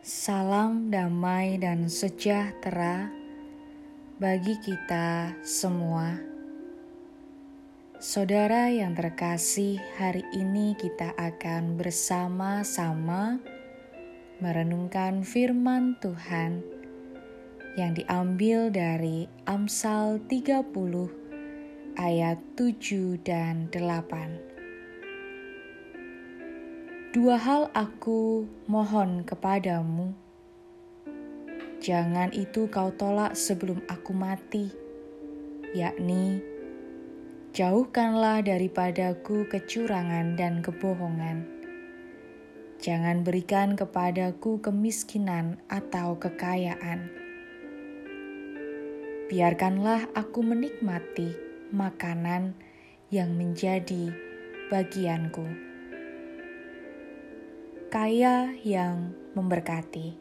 Salam damai dan sejahtera bagi kita semua. Saudara yang terkasih, hari ini kita akan bersama-sama merenungkan firman Tuhan yang diambil dari Amsal 30 ayat 7 dan 8. Dua hal aku mohon kepadamu. Jangan itu kau tolak sebelum aku mati, yakni jauhkanlah daripadaku kecurangan dan kebohongan. Jangan berikan kepadaku kemiskinan atau kekayaan. Biarkanlah aku menikmati makanan yang menjadi bagianku kaya yang memberkati.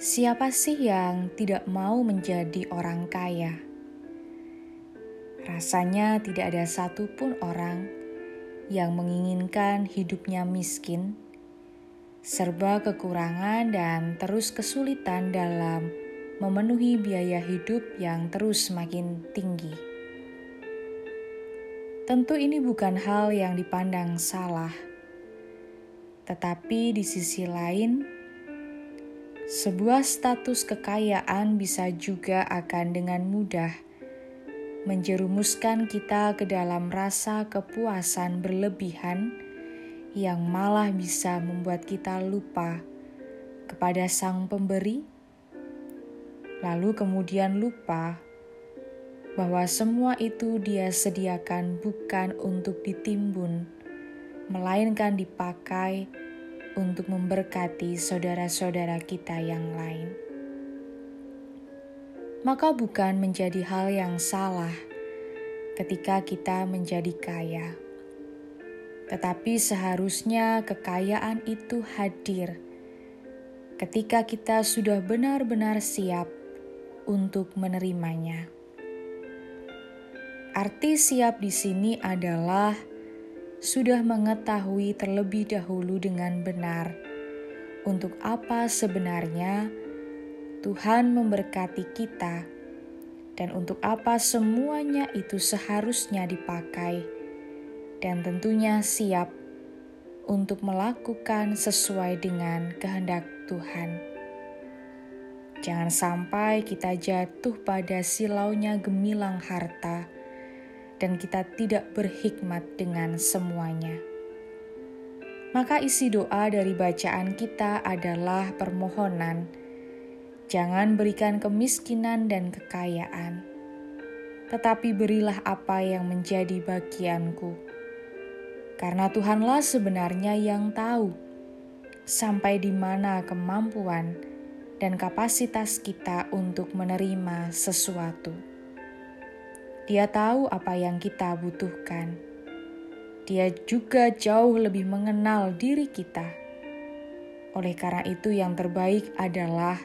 Siapa sih yang tidak mau menjadi orang kaya? Rasanya tidak ada satupun orang yang menginginkan hidupnya miskin, serba kekurangan, dan terus kesulitan dalam memenuhi biaya hidup yang terus semakin tinggi. Tentu ini bukan hal yang dipandang salah. Tetapi di sisi lain, sebuah status kekayaan bisa juga akan dengan mudah menjerumuskan kita ke dalam rasa kepuasan berlebihan yang malah bisa membuat kita lupa kepada Sang Pemberi, lalu kemudian lupa bahwa semua itu Dia sediakan bukan untuk ditimbun, melainkan dipakai untuk memberkati saudara-saudara kita yang lain. Maka, bukan menjadi hal yang salah ketika kita menjadi kaya, tetapi seharusnya kekayaan itu hadir ketika kita sudah benar-benar siap untuk menerimanya. Arti siap di sini adalah sudah mengetahui terlebih dahulu dengan benar. Untuk apa sebenarnya Tuhan memberkati kita? Dan untuk apa semuanya itu seharusnya dipakai? Dan tentunya siap untuk melakukan sesuai dengan kehendak Tuhan. Jangan sampai kita jatuh pada silaunya gemilang harta dan kita tidak berhikmat dengan semuanya. Maka isi doa dari bacaan kita adalah permohonan, jangan berikan kemiskinan dan kekayaan, tetapi berilah apa yang menjadi bagianku. Karena Tuhanlah sebenarnya yang tahu sampai di mana kemampuan dan kapasitas kita untuk menerima sesuatu. Dia tahu apa yang kita butuhkan. Dia juga jauh lebih mengenal diri kita. Oleh karena itu, yang terbaik adalah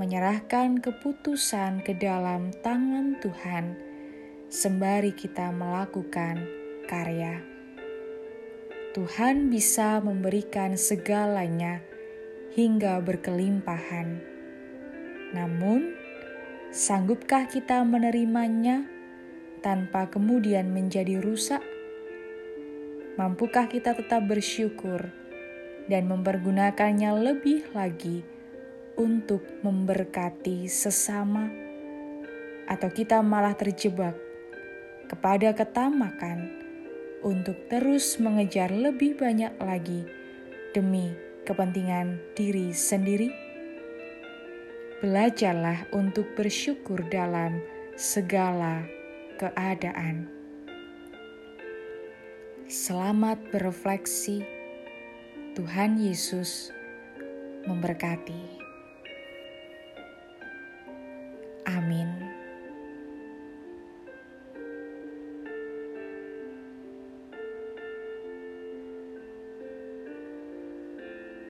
menyerahkan keputusan ke dalam tangan Tuhan, sembari kita melakukan karya. Tuhan bisa memberikan segalanya hingga berkelimpahan. Namun, sanggupkah kita menerimanya? Tanpa kemudian menjadi rusak? Mampukah kita tetap bersyukur dan mempergunakannya lebih lagi untuk memberkati sesama, atau kita malah terjebak kepada ketamakan untuk terus mengejar lebih banyak lagi demi kepentingan diri sendiri? Belajarlah untuk bersyukur dalam segala keadaan. Selamat berefleksi. Tuhan Yesus memberkati. Amin.